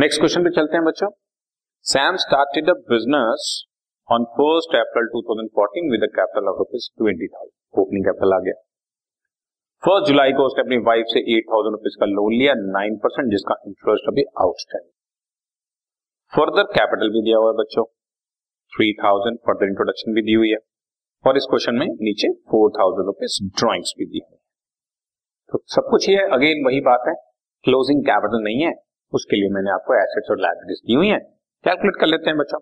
Next question पे चलते हैं बच्चों। Sam started a business on first April 2014 with capital of rupees twenty thousand opening capital आ गया। First July को उसने अपनी वाइफ से एट थाउज़ेंड रुपीज़ का लोन लिया नाइन परसेंट जिसका इंटरेस्ट अभी आउटस्टैंडिंग फर्दर कैपिटल भी दिया हुआ है बच्चों। थ्री थाउज़ेंड फर्दर इंट्रोडक्शन भी दी हुई है। और इस क्वेश्चन में नीचे फोर थाउज़ेंड रुपीज़ ड्रॉइंग्स भी दी हुई है। तो सब कुछ ये अगेन वही बात है। क्लोजिंग कैपिटल नहीं है। उसके लिए मैंने आपको एसेट्स और लाइबिलिटीज दी हुई है। कैलकुलेट कर लेते हैं बच्चों।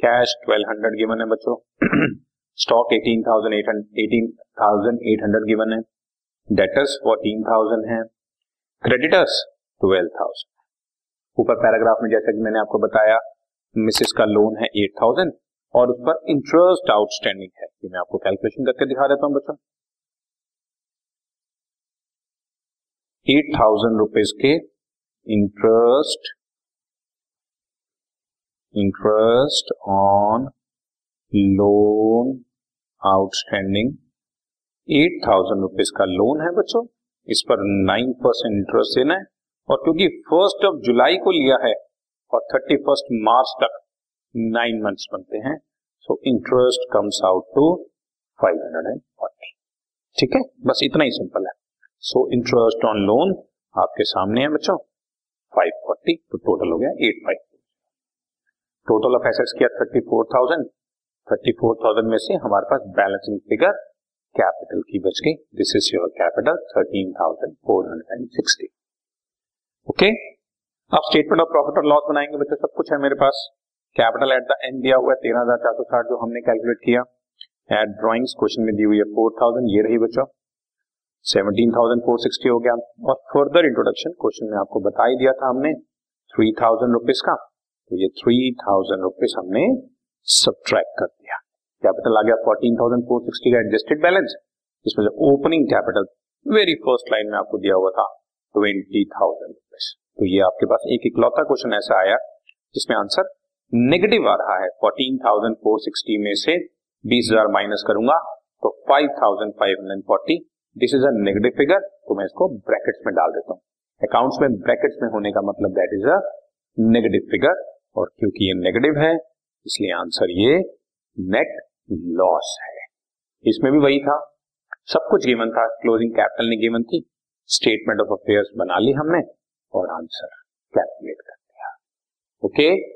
कैश ट्वेल्व हंड्रेड गिवन है बच्चों। Stock eighteen thousand eight eighteen thousand eight hundred given है। डेटर्स फोर्टीन थाउज़ेंड है। क्रेडिटर्स ट्वेल्व थाउज़ेंड ऊपर पैराग्राफ में जैसा कि मैंने आपको बताया मिसेस का लोन है एट थाउज़ेंड और उस पर इंटरेस्ट आउटस्टैंडिंग है। ये मैं आपको कैलकुलेशन करके दिखा देता हूँ बच्चों। एट थाउज़ेंड रुपीज़ के interest interest on loan outstanding eight thousand rupees का लोन है बच्चों। इस पर नाइन परसेंट इंटरेस्ट देना है। और क्योंकि फ़र्स्ट ऑफ़ जुलाई को लिया है और थर्टी फ़र्स्ट मार्च तक नाइन मंथ्स बनते हैं so interest comes out to five hundred and forty ठीक है? बस इतना ही सिंपल है। सो इंटरेस्ट ऑन लोन आपके सामने है बच्चों। फाइव फोर्टी तो टोटल हो गया eight five total of assets किया thirty four thousand thirty four thousand में से हमारे पास बैलेंसिंग फिगर कैपिटल की बच गई. This is your capital thirteen thousand four hundred and sixty okay अब स्टेटमेंट ऑफ़ प्रॉफिट और लॉस बनाएँगे बच्चों, सब कुछ है मेरे पास. कैपिटल एट द एंड दिया हुआ है, तेरह हज़ार चार सौ साठ जो हमने कैलकुलेट किया. एट ड्रॉइंग्स क्वेश्चन में दी हुई है फोर थाउज़ेंड ये रही बच्चों. सेवनटीन थाउज़ेंड फोर सिक्सटी हो गया। और फर्दर इंट्रोडक्शन क्वेश्चन में आपको बता ही दिया था हमने थ्री थाउज़ेंड रुपीज़ का। तो ये थ्री थाउज़ेंड रुपीज़ हमने सब्ट्रैक्ट कर दिया। कैपिटल आ गया फोर्टीन थाउज़ेंड फोर सिक्सटी का एडजस्टेड बैलेंस जिसमें से opening capital very first line में आपको दिया हुआ था ट्वेंटी थाउज़ेंड रुपीज़ तो ये आपके पास एक इकलौता क्वेश्चन ऐसा आया, जिसमें आंसर नेगेटिव आ रहा है। फोर्टीन थाउज़ेंड फोर सिक्सटी में से बीस हज़ार माइनस करूँगा तो five thousand five hundred forty this is a negative figure तो मैं इसको ब्रैकेट्स में डाल देता हूँ। अकाउंट्स में ब्रैकेट्स में होने का मतलब that is a negative figure और क्योंकि ये नेगेटिव है, इसलिए आंसर ये नेट लॉस है। इसमें भी वही था। सब कुछ गिवन था। क्लोजिंग कैपिटल ने गिवन थी। स्टेटमेंट ऑफ़ अफेयर्स बना ली हमने, और आंसर कैलकुलेट कर दिया। Okay done